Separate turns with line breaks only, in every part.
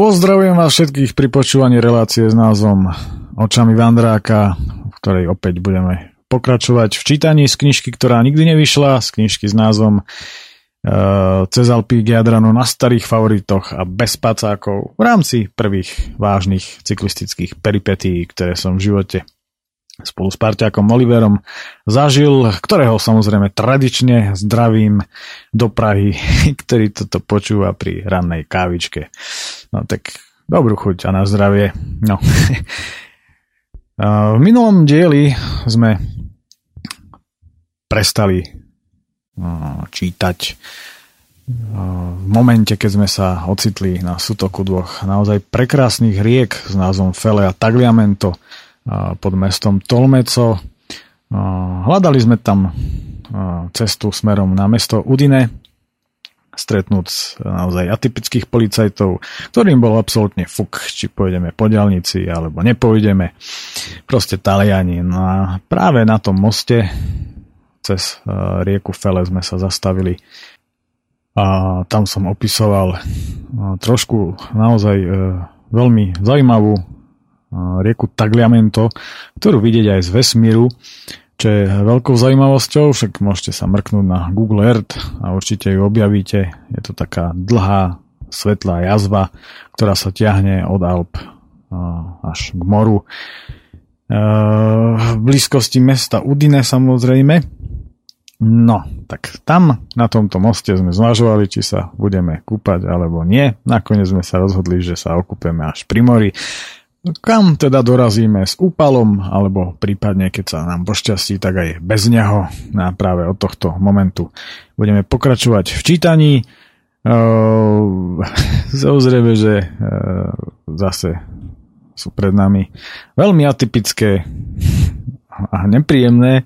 Pozdravujem vás všetkých pri počúvaní relácie s názvom Očami Vandráka, v ktorej opäť budeme pokračovať v čítaní z knižky, ktorá nikdy nevyšla, z knižky s názvom uh, Cez Alpy Jadranu na starých favoritoch a bez pacákov v rámci prvých vážnych cyklistických peripetí, ktoré som v živote spolu s parťákom Oliverom zažil, ktorého samozrejme tradične zdravím do Prahy, ktorý toto počúva pri rannej kávičke. No tak dobrú chuť a na zdravie. No. V minulom dieli sme prestali čítať v momente, keď sme sa ocitli na sútoku dvoch naozaj prekrásnych riek s názvom Fele a Tagliamento, pod mestom Tolmeco. Hľadali sme tam cestu smerom na mesto Udine, stretnúť naozaj atypických policajtov, ktorým bol absolútne fuk, či pôjdeme po diálnici alebo nepôjdeme. Proste Taliani. No a práve na tom moste cez rieku Fele sme sa zastavili a tam som opisoval trošku naozaj e, veľmi zaujímavú rieku Tagliamento, ktorú vidieť aj z vesmíru, čo je veľkou zaujímavosťou, však môžete sa mrknúť na Google Earth a určite ju objavíte. Je to taká dlhá, svetlá jazva, ktorá sa ťahne od Alp až k moru. V blízkosti mesta Udine samozrejme. No, tak tam na tomto moste sme zvažovali, či sa budeme kúpať alebo nie. Nakoniec sme sa rozhodli, že sa okúpeme až pri mori. Kam teda dorazíme s úpalom, alebo prípadne, keď sa nám pošťastí, tak aj bez neho. A práve od tohto momentu budeme pokračovať v čítaní. Uh, že uh, zase sú pred nami veľmi atypické a nepríjemné,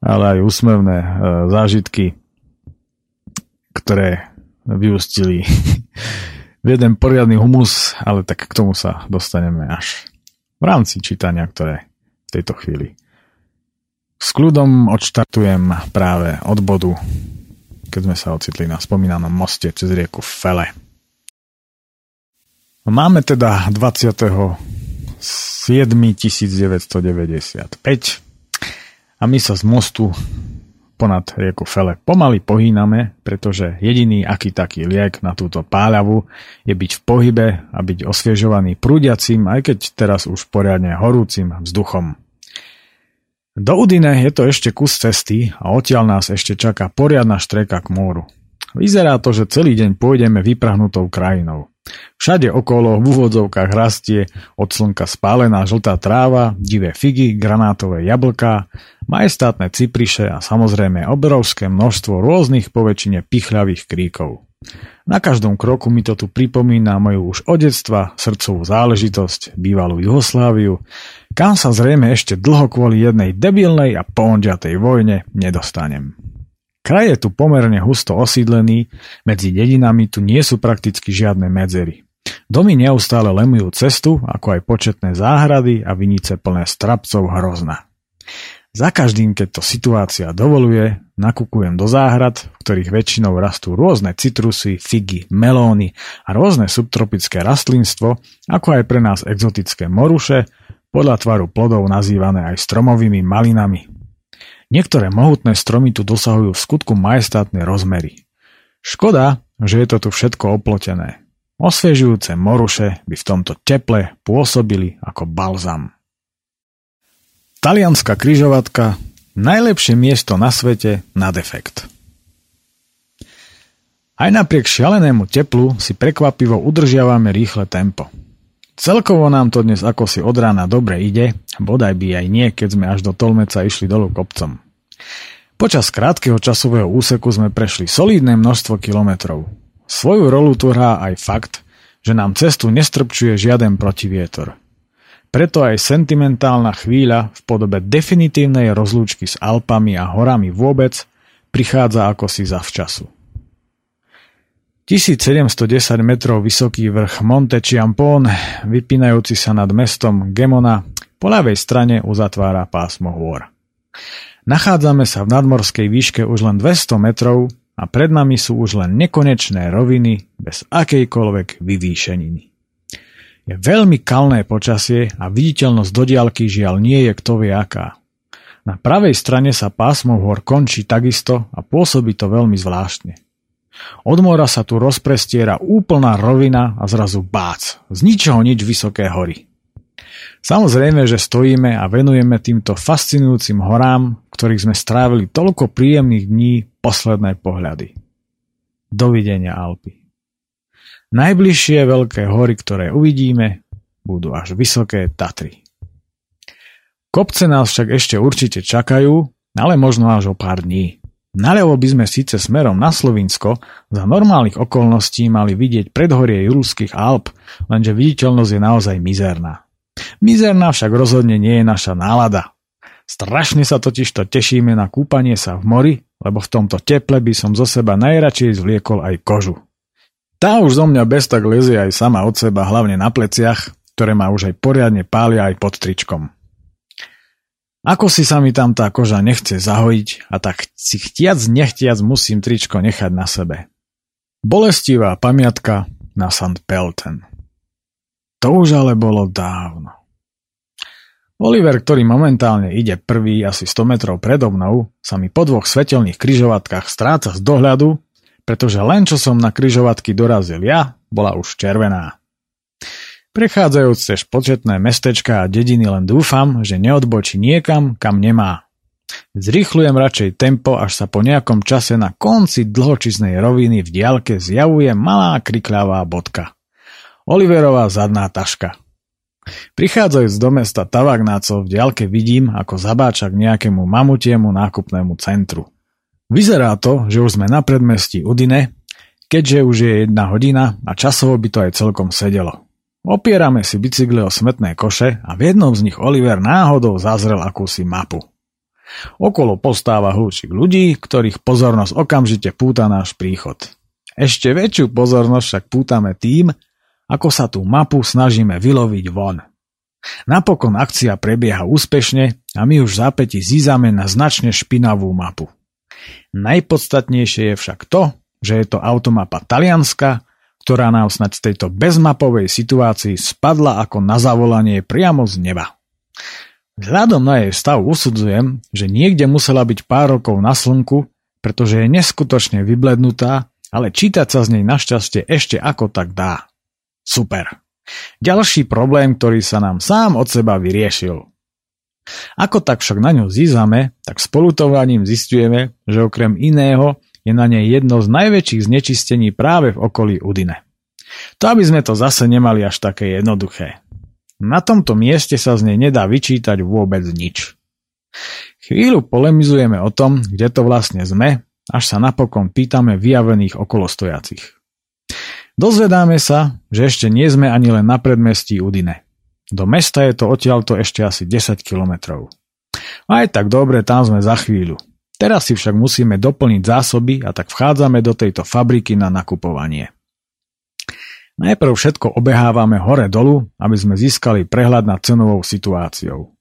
ale aj úsmevné uh, zážitky, ktoré vyústili v jeden poriadny humus, ale tak k tomu sa dostaneme až v rámci čítania, ktoré v tejto chvíli. S kľudom odštartujem práve od bodu, keď sme sa ocitli na spomínanom moste cez rieku Fele. Máme teda 27.1995 a my sa z mostu ponad rieku Fele. Pomaly pohýname, pretože jediný aký taký liek na túto páľavu je byť v pohybe a byť osviežovaný prúdiacím, aj keď teraz už poriadne horúcim vzduchom. Do Udine je to ešte kus cesty a odtiaľ nás ešte čaká poriadna štreka k móru. Vyzerá to, že celý deň pôjdeme vyprahnutou krajinou. Všade okolo v úvodzovkách rastie od slnka spálená žltá tráva, divé figy, granátové jablká, majestátne cipriše a samozrejme obrovské množstvo rôznych poväčšine pichľavých kríkov. Na každom kroku mi to tu pripomína moju už od detstva srdcovú záležitosť, bývalú Jugosláviu, kam sa zrejme ešte dlho kvôli jednej debilnej a poonďatej vojne nedostanem. Kraj je tu pomerne husto osídlený, medzi dedinami tu nie sú prakticky žiadne medzery. Domy neustále lemujú cestu, ako aj početné záhrady a vinice plné strapcov hrozna. Za každým, keď to situácia dovoluje, nakukujem do záhrad, v ktorých väčšinou rastú rôzne citrusy, figy, melóny a rôzne subtropické rastlinstvo, ako aj pre nás exotické moruše, podľa tvaru plodov nazývané aj stromovými malinami. Niektoré mohutné stromy tu dosahujú v skutku majestátne rozmery. Škoda, že je to tu všetko oplotené. Osviežujúce moruše by v tomto teple pôsobili ako balzam. Talianská kryžovatka najlepšie miesto na svete na defekt. Aj napriek šialenému teplu si prekvapivo udržiavame rýchle tempo. Celkovo nám to dnes ako si od rána dobre ide, bodaj by aj nie, keď sme až do Tolmeca išli dolu kopcom. Počas krátkeho časového úseku sme prešli solidné množstvo kilometrov. Svoju rolu tu hrá aj fakt, že nám cestu nestrpčuje žiaden protivietor. Preto aj sentimentálna chvíľa v podobe definitívnej rozlúčky s Alpami a horami vôbec prichádza ako si zavčasu. 1710 metrov vysoký vrch Monte Ciampon, vypínajúci sa nad mestom Gemona, po ľavej strane uzatvára pásmo hôr. Nachádzame sa v nadmorskej výške už len 200 metrov a pred nami sú už len nekonečné roviny bez akejkoľvek vyvýšeniny. Je veľmi kalné počasie a viditeľnosť do diaľky žiaľ nie je kto vie aká. Na pravej strane sa pásmo hor končí takisto a pôsobí to veľmi zvláštne. Od mora sa tu rozprestiera úplná rovina a zrazu bác. Z ničoho nič vysoké hory. Samozrejme, že stojíme a venujeme týmto fascinujúcim horám, ktorých sme strávili toľko príjemných dní, posledné pohľady. Dovidenia Alpy. Najbližšie veľké hory, ktoré uvidíme, budú až vysoké Tatry. Kopce nás však ešte určite čakajú, ale možno až o pár dní. Naľavo by sme síce smerom na Slovinsko za normálnych okolností mali vidieť predhorie Jurských Alp, lenže viditeľnosť je naozaj mizerná. Mizerná však rozhodne nie je naša nálada. Strašne sa totiž to tešíme na kúpanie sa v mori, lebo v tomto teple by som zo seba najradšej zvliekol aj kožu. Tá už zo mňa bez tak lezie aj sama od seba, hlavne na pleciach, ktoré ma už aj poriadne pália aj pod tričkom. Ako si sa mi tam tá koža nechce zahojiť a tak si chtiac nechtiac musím tričko nechať na sebe. Bolestivá pamiatka na St. Pelton. To už ale bolo dávno. Oliver, ktorý momentálne ide prvý asi 100 metrov predo mnou, sa mi po dvoch svetelných kryžovatkách stráca z dohľadu, pretože len čo som na kryžovatky dorazil ja, bola už červená. Prechádzajúc cez početné mestečka a dediny len dúfam, že neodbočí niekam, kam nemá. Zrýchlujem radšej tempo, až sa po nejakom čase na konci dlhočiznej roviny v diálke zjavuje malá krikľavá bodka. Oliverová zadná taška. Prichádzajúc do mesta Tavagnácov v diálke vidím, ako zabáča k nejakému mamutiemu nákupnému centru. Vyzerá to, že už sme na predmestí Udine, keďže už je jedna hodina a časovo by to aj celkom sedelo. Opierame si bicykle o smetné koše a v jednom z nich Oliver náhodou zazrel akúsi mapu. Okolo postáva hľúčik ľudí, ktorých pozornosť okamžite púta náš príchod. Ešte väčšiu pozornosť však pútame tým, ako sa tú mapu snažíme vyloviť von. Napokon akcia prebieha úspešne a my už zápäti zízame na značne špinavú mapu. Najpodstatnejšie je však to, že je to automapa Talianska, ktorá nám snad z tejto bezmapovej situácii spadla ako na zavolanie priamo z neba. Vzhľadom na jej stav usudzujem, že niekde musela byť pár rokov na slnku, pretože je neskutočne vyblednutá, ale čítať sa z nej našťastie ešte ako tak dá. Super. Ďalší problém, ktorý sa nám sám od seba vyriešil. Ako tak však na ňu zízame, tak spolutovaním zistujeme, že okrem iného je na nej jedno z najväčších znečistení práve v okolí Udine. To aby sme to zase nemali až také jednoduché. Na tomto mieste sa z nej nedá vyčítať vôbec nič. Chvíľu polemizujeme o tom, kde to vlastne sme, až sa napokon pýtame vyjavených okolostojacich. Dozvedáme sa, že ešte nie sme ani len na predmestí Udine. Do mesta je to odtiaľto ešte asi 10 kilometrov. Aj tak dobre, tam sme za chvíľu. Teraz si však musíme doplniť zásoby a tak vchádzame do tejto fabriky na nakupovanie. Najprv všetko obehávame hore-dolu, aby sme získali prehľad nad cenovou situáciou.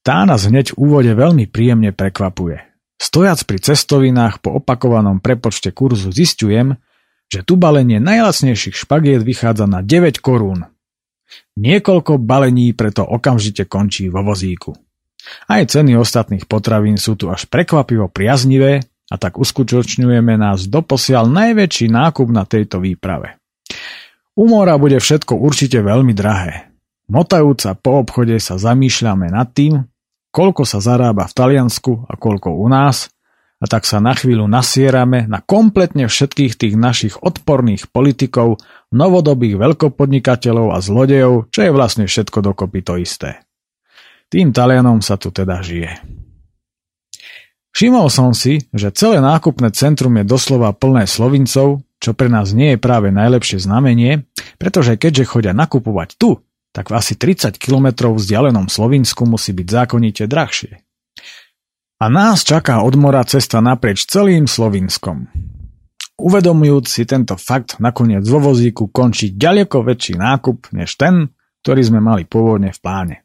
Tá nás hneď v úvode veľmi príjemne prekvapuje. Stojac pri cestovinách po opakovanom prepočte kurzu zistujem, že tu balenie najlacnejších špagiet vychádza na 9 korún. Niekoľko balení preto okamžite končí vo vozíku. Aj ceny ostatných potravín sú tu až prekvapivo priaznivé a tak uskutočňujeme nás doposiaľ najväčší nákup na tejto výprave. U mora bude všetko určite veľmi drahé. Motajúca po obchode sa zamýšľame nad tým, koľko sa zarába v Taliansku a koľko u nás a tak sa na chvíľu nasierame na kompletne všetkých tých našich odporných politikov, novodobých veľkopodnikateľov a zlodejov, čo je vlastne všetko dokopy to isté. Tým Talianom sa tu teda žije. Všimol som si, že celé nákupné centrum je doslova plné Slovincov, čo pre nás nie je práve najlepšie znamenie, pretože keďže chodia nakupovať tu, tak v asi 30 km vzdialenom Slovinsku musí byť zákonite drahšie. A nás čaká od mora cesta naprieč celým Slovinskom. Uvedomujúc si tento fakt, nakoniec vo vozíku končí ďaleko väčší nákup než ten, ktorý sme mali pôvodne v pláne.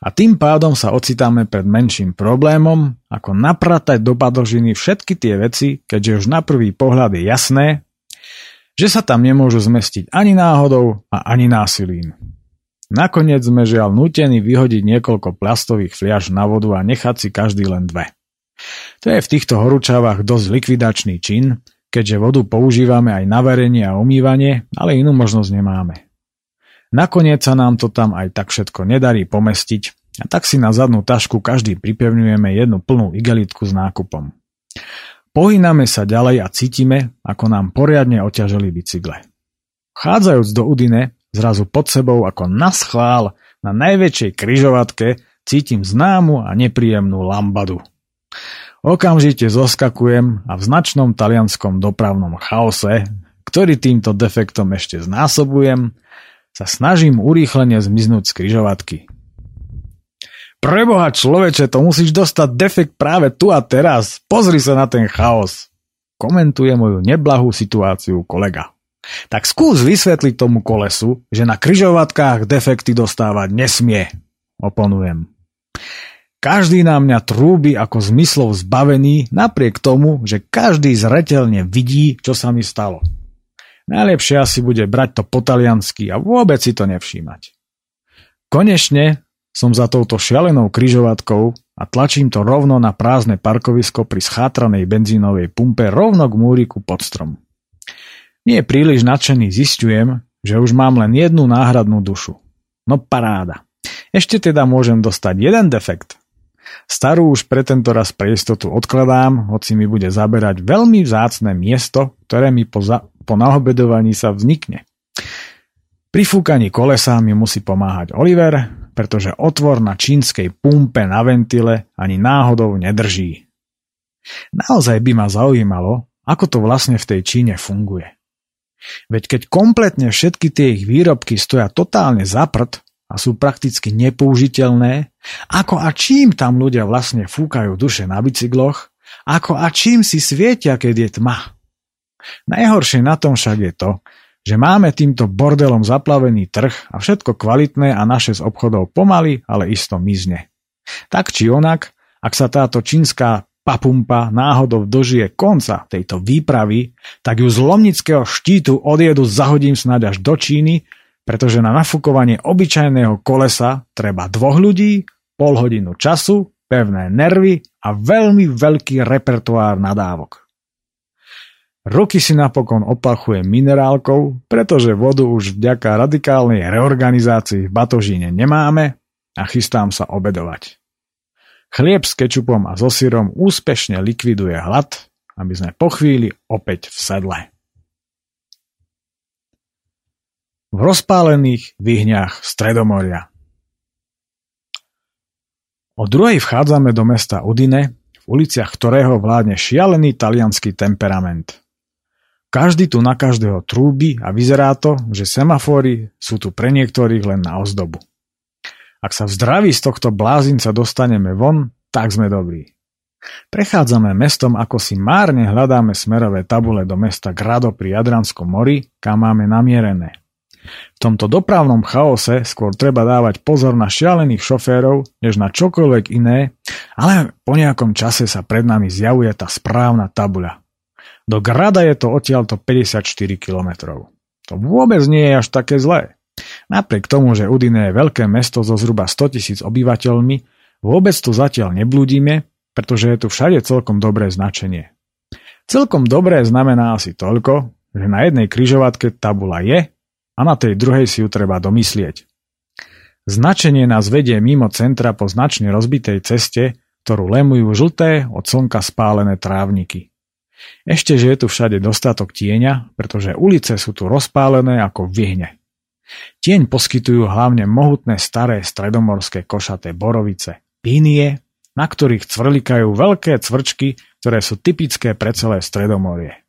A tým pádom sa ocitáme pred menším problémom, ako napratať do padožiny všetky tie veci, keďže už na prvý pohľad je jasné, že sa tam nemôžu zmestiť ani náhodou a ani násilím. Nakoniec sme žiaľ nutení vyhodiť niekoľko plastových fliaž na vodu a nechať si každý len dve. To je v týchto horúčavách dosť likvidačný čin, keďže vodu používame aj na varenie a umývanie, ale inú možnosť nemáme. Nakoniec sa nám to tam aj tak všetko nedarí pomestiť a tak si na zadnú tašku každý pripevňujeme jednu plnú igelitku s nákupom. Pohyname sa ďalej a cítime, ako nám poriadne oťažili bicykle. Chádzajúc do Udine, zrazu pod sebou ako naschvál na najväčšej kryžovatke cítim známu a nepríjemnú lambadu. Okamžite zoskakujem a v značnom talianskom dopravnom chaose, ktorý týmto defektom ešte znásobujem, sa snažím urýchlene zmiznúť z kryžovatky. Preboha človeče, to musíš dostať defekt práve tu a teraz. Pozri sa na ten chaos. Komentuje moju neblahú situáciu kolega. Tak skús vysvetliť tomu kolesu, že na kryžovatkách defekty dostávať nesmie. Oponujem. Každý na mňa trúbi ako zmyslov zbavený, napriek tomu, že každý zretelne vidí, čo sa mi stalo. Najlepšie asi bude brať to po taliansky a vôbec si to nevšímať. Konečne som za touto šialenou kryžovatkou a tlačím to rovno na prázdne parkovisko pri schátranej benzínovej pumpe rovno k múriku pod strom. Nie príliš nadšený zistujem, že už mám len jednu náhradnú dušu. No paráda. Ešte teda môžem dostať jeden defekt. Starú už pre tento raz pre istotu odkladám, hoci mi bude zaberať veľmi vzácne miesto, ktoré mi po, za- po naobedovaní sa vznikne. Pri fúkaní kolesa mi musí pomáhať Oliver, pretože otvor na čínskej pumpe na ventile ani náhodou nedrží. Naozaj by ma zaujímalo, ako to vlastne v tej Číne funguje. Veď keď kompletne všetky tie ich výrobky stoja totálne za prd a sú prakticky nepoužiteľné, ako a čím tam ľudia vlastne fúkajú duše na bicykloch, ako a čím si svietia, keď je tma. Najhoršie na tom však je to, že máme týmto bordelom zaplavený trh a všetko kvalitné a naše z obchodov pomaly, ale isto mizne. Tak či onak, ak sa táto čínska papumpa náhodou dožije konca tejto výpravy, tak ju z lomnického štítu odjedu zahodím snáď až do Číny, pretože na nafúkovanie obyčajného kolesa treba dvoch ľudí, pol hodinu času, pevné nervy a veľmi veľký repertoár nadávok. Roky si napokon opachujem minerálkou, pretože vodu už vďaka radikálnej reorganizácii v batožíne nemáme a chystám sa obedovať. Chlieb s kečupom a so syrom úspešne likviduje hlad, aby sme po chvíli opäť v sedle. V rozpálených výhňach Stredomoria O druhej vchádzame do mesta Udine, v uliciach ktorého vládne šialený talianský temperament – každý tu na každého trúbi a vyzerá to, že semafóry sú tu pre niektorých len na ozdobu. Ak sa v zdraví z tohto blázinca dostaneme von, tak sme dobrí. Prechádzame mestom, ako si márne hľadáme smerové tabule do mesta Grado pri Jadranskom mori, kam máme namierené. V tomto dopravnom chaose skôr treba dávať pozor na šialených šoférov, než na čokoľvek iné, ale po nejakom čase sa pred nami zjavuje tá správna tabuľa. Do Grada je to odtiaľto 54 km. To vôbec nie je až také zlé. Napriek tomu, že Udine je veľké mesto so zhruba 100 tisíc obyvateľmi, vôbec tu zatiaľ neblúdime, pretože je tu všade celkom dobré značenie. Celkom dobré znamená asi toľko, že na jednej kryžovatke tabula je a na tej druhej si ju treba domyslieť. Značenie nás vedie mimo centra po značne rozbitej ceste, ktorú lemujú žlté od slnka spálené trávniky. Ešte, že je tu všade dostatok tieňa, pretože ulice sú tu rozpálené ako vyhne. Tieň poskytujú hlavne mohutné staré stredomorské košaté borovice, pínie, na ktorých cvrlikajú veľké cvrčky, ktoré sú typické pre celé stredomorie.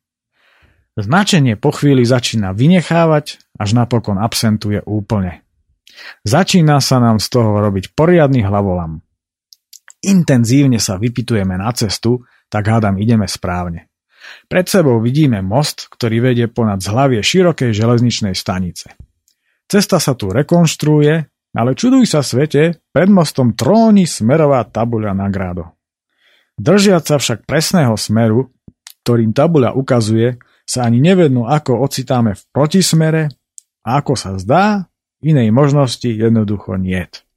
Značenie po chvíli začína vynechávať, až napokon absentuje úplne. Začína sa nám z toho robiť poriadny hlavolam. Intenzívne sa vypitujeme na cestu, tak hádam ideme správne. Pred sebou vidíme most, ktorý vedie ponad zhlavie širokej železničnej stanice. Cesta sa tu rekonštruuje, ale čuduj sa svete, pred mostom tróni smerová tabuľa na grádo. Držiac sa však presného smeru, ktorým tabuľa ukazuje, sa ani nevednú, ako ocitáme v protismere a ako sa zdá, inej možnosti jednoducho niet.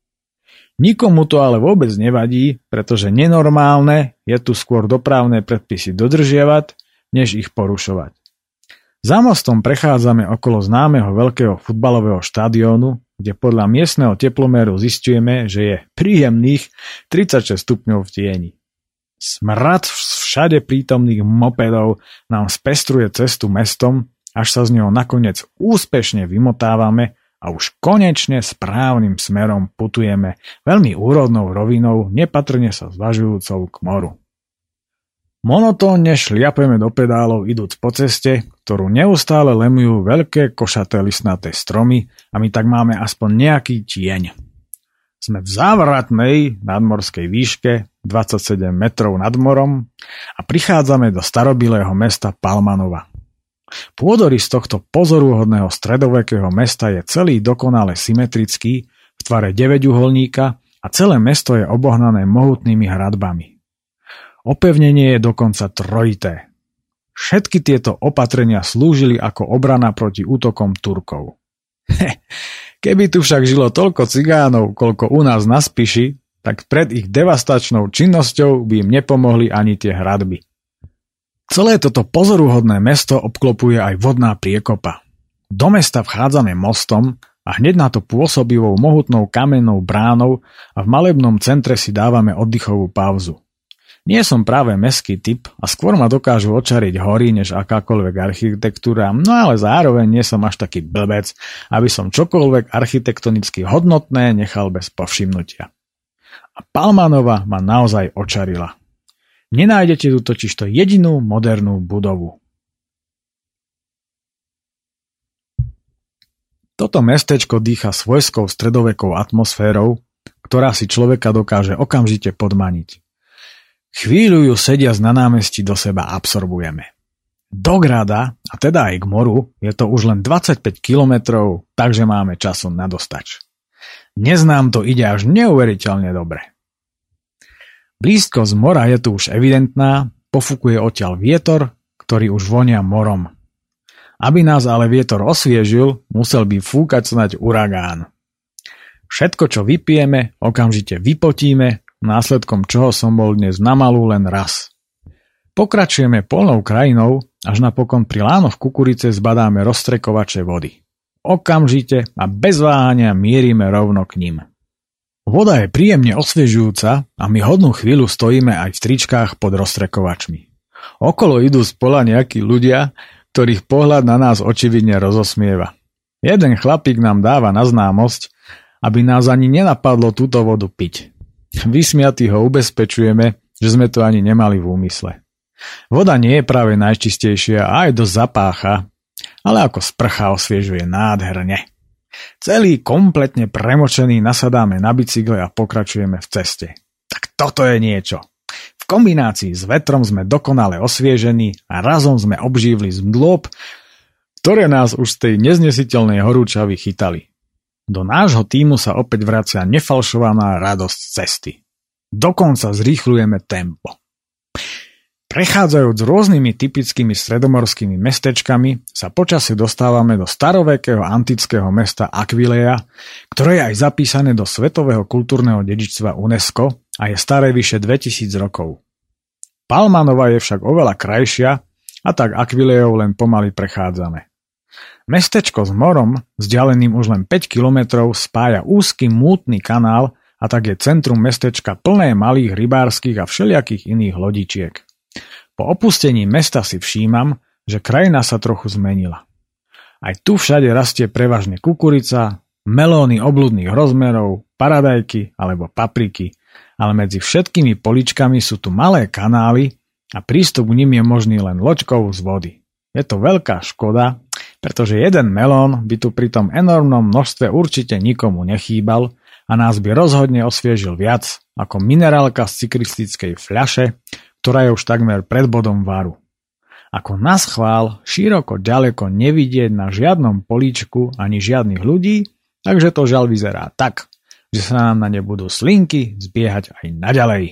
Nikomu to ale vôbec nevadí, pretože nenormálne je tu skôr dopravné predpisy dodržiavať, než ich porušovať. Za mostom prechádzame okolo známeho veľkého futbalového štadiónu, kde podľa miestneho teplomeru zistujeme, že je príjemných 36 stupňov v tieni. Smrad všade prítomných mopedov nám spestruje cestu mestom, až sa z neho nakoniec úspešne vymotávame a už konečne správnym smerom putujeme veľmi úrodnou rovinou, nepatrne sa zvažujúcou k moru. Monotónne šliapeme do pedálov idúc po ceste, ktorú neustále lemujú veľké košaté listnaté stromy a my tak máme aspoň nejaký tieň. Sme v závratnej nadmorskej výške 27 metrov nad morom a prichádzame do starobilého mesta Palmanova. Pôdory z tohto pozoruhodného stredovekého mesta je celý dokonale symetrický v tvare 9 uholníka a celé mesto je obohnané mohutnými hradbami. Opevnenie je dokonca trojité. Všetky tieto opatrenia slúžili ako obrana proti útokom Turkov. Keby tu však žilo toľko cigánov, koľko u nás na Spiši, tak pred ich devastačnou činnosťou by im nepomohli ani tie hradby. Celé toto pozoruhodné mesto obklopuje aj vodná priekopa. Do mesta vchádzame mostom a hneď na to pôsobivou mohutnou kamennou bránou a v malebnom centre si dávame oddychovú pauzu. Nie som práve meský typ a skôr ma dokážu očariť hory než akákoľvek architektúra, no ale zároveň nie som až taký blbec, aby som čokoľvek architektonicky hodnotné nechal bez povšimnutia. A Palmanova ma naozaj očarila. Nenájdete tu totižto jedinú modernú budovu. Toto mestečko dýcha svojskou stredovekou atmosférou, ktorá si človeka dokáže okamžite podmaniť. Chvíľu ju sediac na námestí do seba absorbujeme. Do Grada, a teda aj k moru, je to už len 25 kilometrov, takže máme času na dostač. Dnes to ide až neuveriteľne dobre. Blízko z mora je tu už evidentná, pofukuje odtiaľ vietor, ktorý už vonia morom. Aby nás ale vietor osviežil, musel by fúkať snať uragán. Všetko, čo vypijeme, okamžite vypotíme následkom čoho som bol dnes na malú len raz. Pokračujeme polnou krajinou, až napokon pri lánoch kukurice zbadáme roztrekovače vody. Okamžite a bez váhania mierime rovno k ním. Voda je príjemne osviežujúca a my hodnú chvíľu stojíme aj v tričkách pod roztrekovačmi. Okolo idú z pola nejakí ľudia, ktorých pohľad na nás očividne rozosmieva. Jeden chlapík nám dáva na známosť, aby nás ani nenapadlo túto vodu piť. Vysmiatý ho ubezpečujeme, že sme to ani nemali v úmysle. Voda nie je práve najčistejšia a aj dosť zapácha, ale ako sprcha osviežuje nádherne. Celý kompletne premočený nasadáme na bicykle a pokračujeme v ceste. Tak toto je niečo. V kombinácii s vetrom sme dokonale osviežení a razom sme obžívli z mdlôb, ktoré nás už z tej neznesiteľnej horúčavy chytali. Do nášho týmu sa opäť vracia nefalšovaná radosť cesty. Dokonca zrýchlujeme tempo. Prechádzajúc rôznymi typickými stredomorskými mestečkami sa počasie dostávame do starovekého antického mesta Aquileia, ktoré je aj zapísané do Svetového kultúrneho dedičstva UNESCO a je staré vyše 2000 rokov. Palmanova je však oveľa krajšia a tak Aquileou len pomaly prechádzame. Mestečko s morom, vzdialeným už len 5 kilometrov, spája úzky mútny kanál a tak je centrum mestečka plné malých rybárskych a všelijakých iných lodičiek. Po opustení mesta si všímam, že krajina sa trochu zmenila. Aj tu všade rastie prevažne kukurica, melóny obludných rozmerov, paradajky alebo papriky, ale medzi všetkými poličkami sú tu malé kanály a prístup k nim je možný len loďkou z vody. Je to veľká škoda, pretože jeden melón by tu pri tom enormnom množstve určite nikomu nechýbal a nás by rozhodne osviežil viac ako minerálka z cyklistickej fľaše, ktorá je už takmer pred bodom varu. Ako na schvál, široko ďaleko nevidieť na žiadnom políčku ani žiadnych ľudí, takže to žal vyzerá tak, že sa nám na ne budú slinky zbiehať aj naďalej.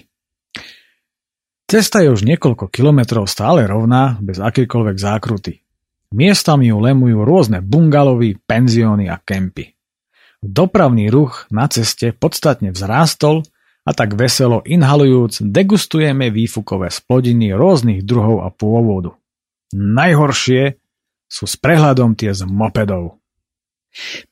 Cesta je už niekoľko kilometrov stále rovná, bez akejkoľvek zákruty. Miestami ju lemujú rôzne bungalovy, penzióny a kempy. Dopravný ruch na ceste podstatne vzrástol a tak veselo inhalujúc degustujeme výfukové splodiny rôznych druhov a pôvodu. Najhoršie sú s prehľadom tie z mopedov.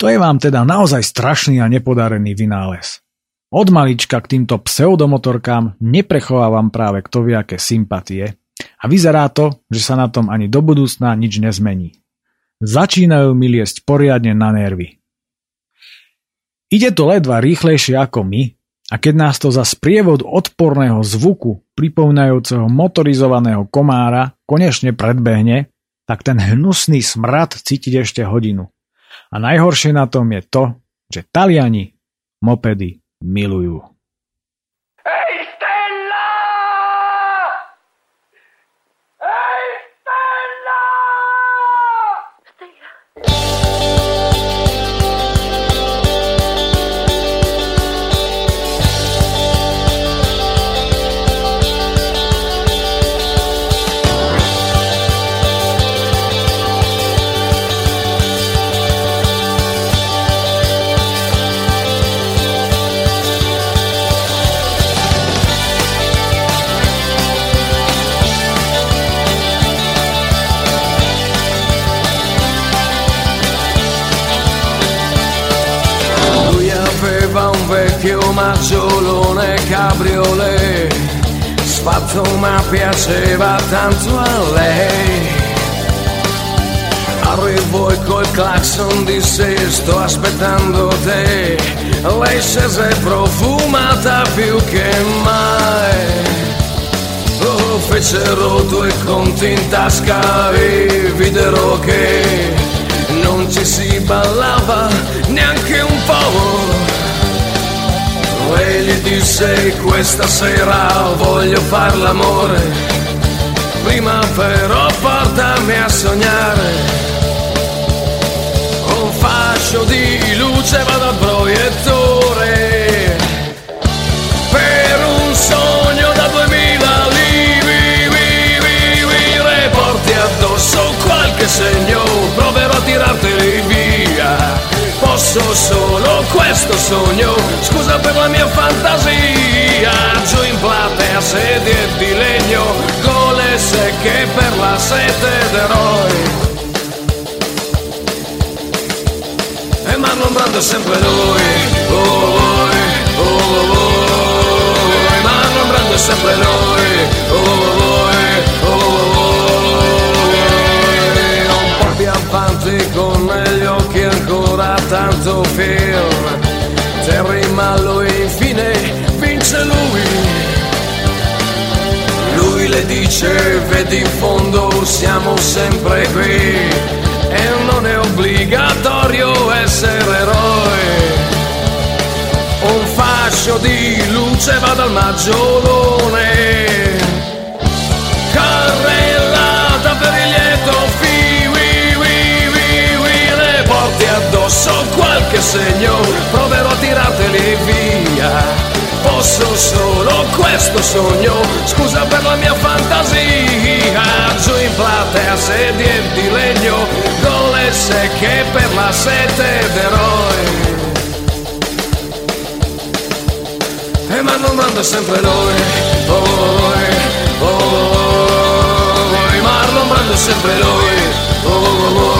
To je vám teda naozaj strašný a nepodarený vynález. Od malička k týmto pseudomotorkám neprechovávam práve kto vie aké sympatie a vyzerá to, že sa na tom ani do budúcna nič nezmení. Začínajú mi liesť poriadne na nervy. Ide to ledva rýchlejšie ako my a keď nás to za sprievod odporného zvuku pripomínajúceho motorizovaného komára konečne predbehne, tak ten hnusný smrad cítiť ešte hodinu. A najhoršie na tom je to, že Taliani mopedy milujú.
Maggiolone cabriolet. Sfatto ma piaceva tanto a lei. Arrivo e col clacson disse sto aspettando te. Lei scese profumata più che mai. Fecero due conti in tasca e videro che non ci si ballava neanche un po' e gli disse questa sera voglio far l'amore, prima però portami a sognare. Un fascio di luce vado al proiettore, posso solo questo sogno, scusa per la mia fantasia, giù in platea sedie di legno, gole secche per la sete d'eroi. E Marlon Brando è sempre lui, oh, oh, oh, oh, oh, Marlon Brando è sempre lui, oh, oh, oh, oh, un po' più avanti con ancora tanto film. Terry Mallo e infine vince lui. Lui le dice vedi in fondo siamo sempre qui. E non è obbligatorio essere eroi. Un fascio di luce va dal maggiolone qualche segno, proverò a tirarteli via. Posso solo questo sogno, scusa per la mia fantasia. Giù in platea sedie di legno, gole secche per la sete d'eroi. E ma non manda sempre noi, oh, oh, oh, oh, Marlon Brando sempre noi, oh, oh, oh,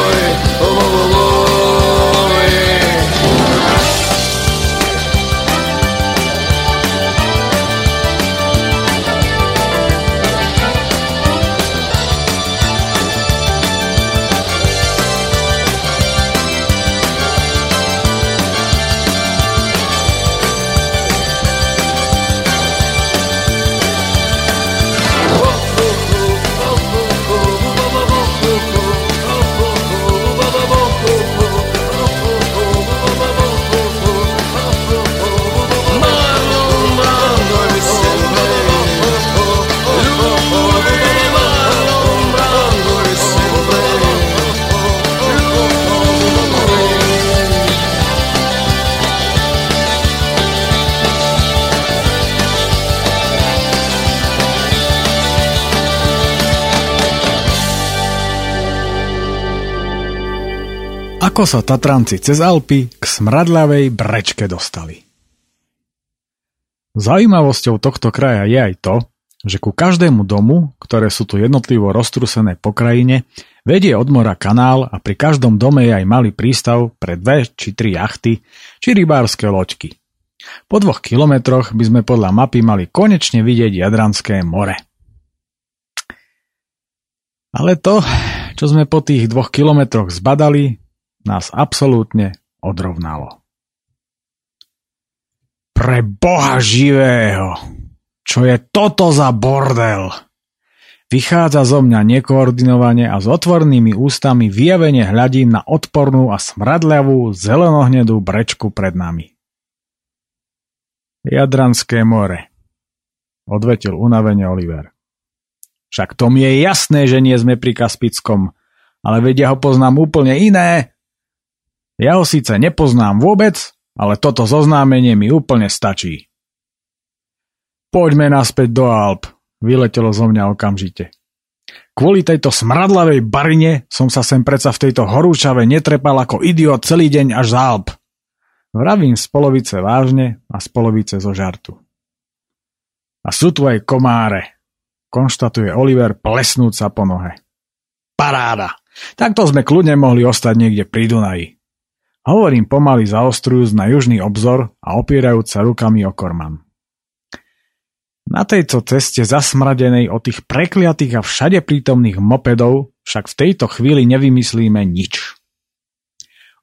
Ako sa Tatranci cez Alpy k smradľavej brečke dostali. Zaujímavosťou tohto kraja je aj to, že ku každému domu, ktoré sú tu jednotlivo roztrusené po krajine, vedie od mora kanál a pri každom dome je aj malý prístav pre dve či tri jachty či rybárske loďky. Po dvoch kilometroch by sme podľa mapy mali konečne vidieť Jadranské more. Ale to, čo sme po tých dvoch kilometroch zbadali, nás absolútne odrovnalo. Pre boha živého! Čo je toto za bordel? Vychádza zo mňa nekoordinovane a s otvornými ústami vyjavene hľadím na odpornú a smradľavú zelenohnedú brečku pred nami. Jadranské more, odvetil unavene Oliver. Však to mi je jasné, že nie sme pri Kaspickom, ale vedia ho poznám úplne iné. Ja ho síce nepoznám vôbec, ale toto zoznámenie mi úplne stačí. Poďme naspäť do Alp, vyletelo zo mňa okamžite. Kvôli tejto smradlavej barine som sa sem predsa v tejto horúčave netrepal ako idiot celý deň až za Alp. Vravím z polovice vážne a z polovice zo žartu. A sú tu aj komáre, konštatuje Oliver plesnúť sa po nohe. Paráda! Takto sme kľudne mohli ostať niekde pri Dunaji. Hovorím pomaly zaostrujúc na južný obzor a opierajúc sa rukami o korman. Na tejto ceste zasmradenej od tých prekliatých a všade prítomných mopedov však v tejto chvíli nevymyslíme nič.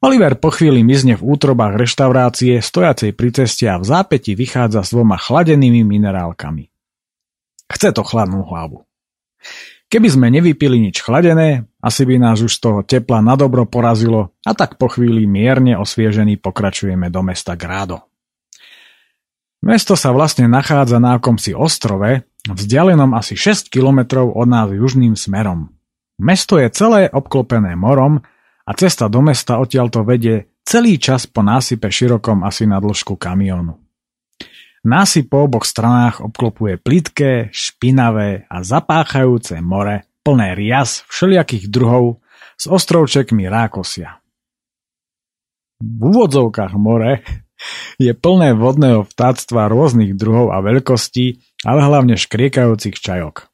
Oliver po chvíli mizne v útrobách reštaurácie stojacej pri ceste a v zápäti vychádza s dvoma chladenými minerálkami. Chce to chladnú hlavu. Keby sme nevypili nič chladené, asi by nás už z toho tepla na dobro porazilo a tak po chvíli mierne osviežený pokračujeme do mesta Grado. Mesto sa vlastne nachádza na akomsi ostrove, vzdialenom asi 6 kilometrov od nás južným smerom. Mesto je celé obklopené morom a cesta do mesta odtiaľto vedie celý čas po násype širokom asi na dĺžku kamionu. Násyp po oboch stranách obklopuje plitké, špinavé a zapáchajúce more, plné rias všelijakých druhov s ostrovčekmi rákosia. V úvodzovkách more je plné vodného vtáctva rôznych druhov a veľkostí, ale hlavne škriekajúcich čajok.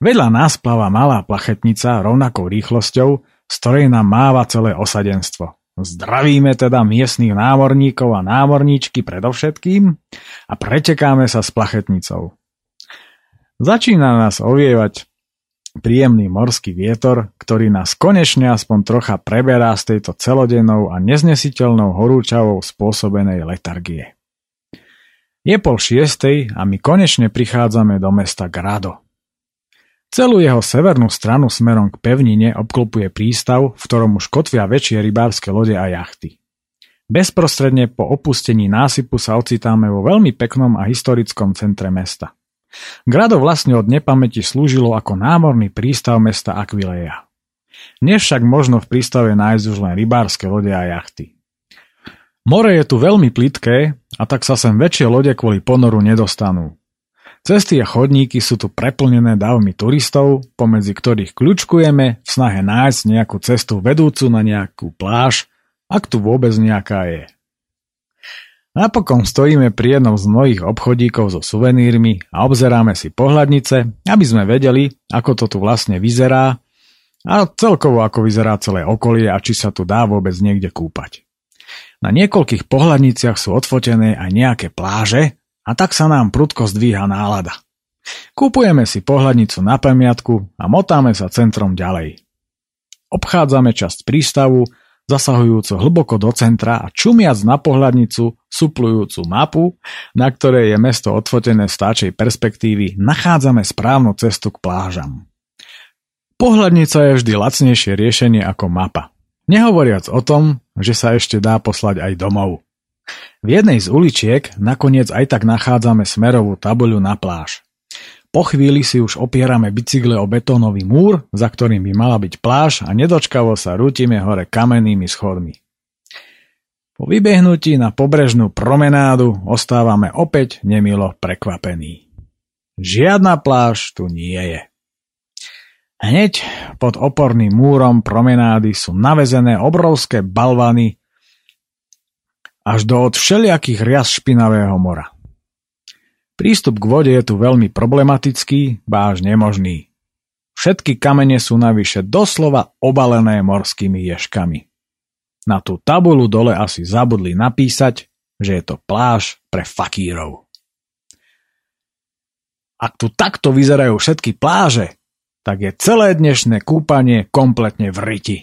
Vedľa nás pláva malá plachetnica rovnakou rýchlosťou, z ktorej nám máva celé osadenstvo. Zdravíme teda miestnych námorníkov a námorníčky predovšetkým a pretekáme sa s plachetnicou. Začína nás ovievať príjemný morský vietor, ktorý nás konečne aspoň trocha preberá z tejto celodennou a neznesiteľnou horúčavou spôsobenej letargie. Je pol šiestej a my konečne prichádzame do mesta Grado. Celú jeho severnú stranu smerom k pevnine obklopuje prístav, v ktorom už kotvia väčšie rybárske lode a jachty. Bezprostredne po opustení násypu sa ocitáme vo veľmi peknom a historickom centre mesta. Grado vlastne od nepamäti slúžilo ako námorný prístav mesta Aquileia. Dnes však možno v prístave nájsť už len rybárske lode a jachty. More je tu veľmi plitké a tak sa sem väčšie lode kvôli ponoru nedostanú. Cesty a chodníky sú tu preplnené davmi turistov, pomedzi ktorých kľúčkujeme v snahe nájsť nejakú cestu vedúcu na nejakú pláž, ak tu vôbec nejaká je. Napokon stojíme pri jednom z mnohých obchodíkov so suvenírmi a obzeráme si pohľadnice, aby sme vedeli, ako to tu vlastne vyzerá a celkovo ako vyzerá celé okolie a či sa tu dá vôbec niekde kúpať. Na niekoľkých pohľadniciach sú odfotené aj nejaké pláže a tak sa nám prudko zdvíha nálada. Kupujeme si pohľadnicu na pamiatku a motáme sa centrom ďalej. Obchádzame časť prístavu, zasahujúco hlboko do centra a čumiac na pohľadnicu, suplujúcu mapu, na ktorej je mesto odfotené z táčej perspektívy, nachádzame správnu cestu k plážam. Pohľadnica je vždy lacnejšie riešenie ako mapa. Nehovoriac o tom, že sa ešte dá poslať aj domov. V jednej z uličiek nakoniec aj tak nachádzame smerovú tabuľu na pláž. Po chvíli si už opierame bicykle o betónový múr, za ktorým by mala byť pláž a nedočkavo sa rútime hore kamennými schodmi. Po vybehnutí na pobrežnú promenádu ostávame opäť nemilo prekvapení. Žiadna pláž tu nie je. Hneď pod oporným múrom promenády sú navezené obrovské balvany až do od všelijakých rias špinavého mora. Prístup k vode je tu veľmi problematický, báž nemožný. Všetky kamene sú navyše doslova obalené morskými ješkami. Na tú tabulu dole asi zabudli napísať, že je to pláž pre fakírov. Ak tu takto vyzerajú všetky pláže, tak je celé dnešné kúpanie kompletne v riti.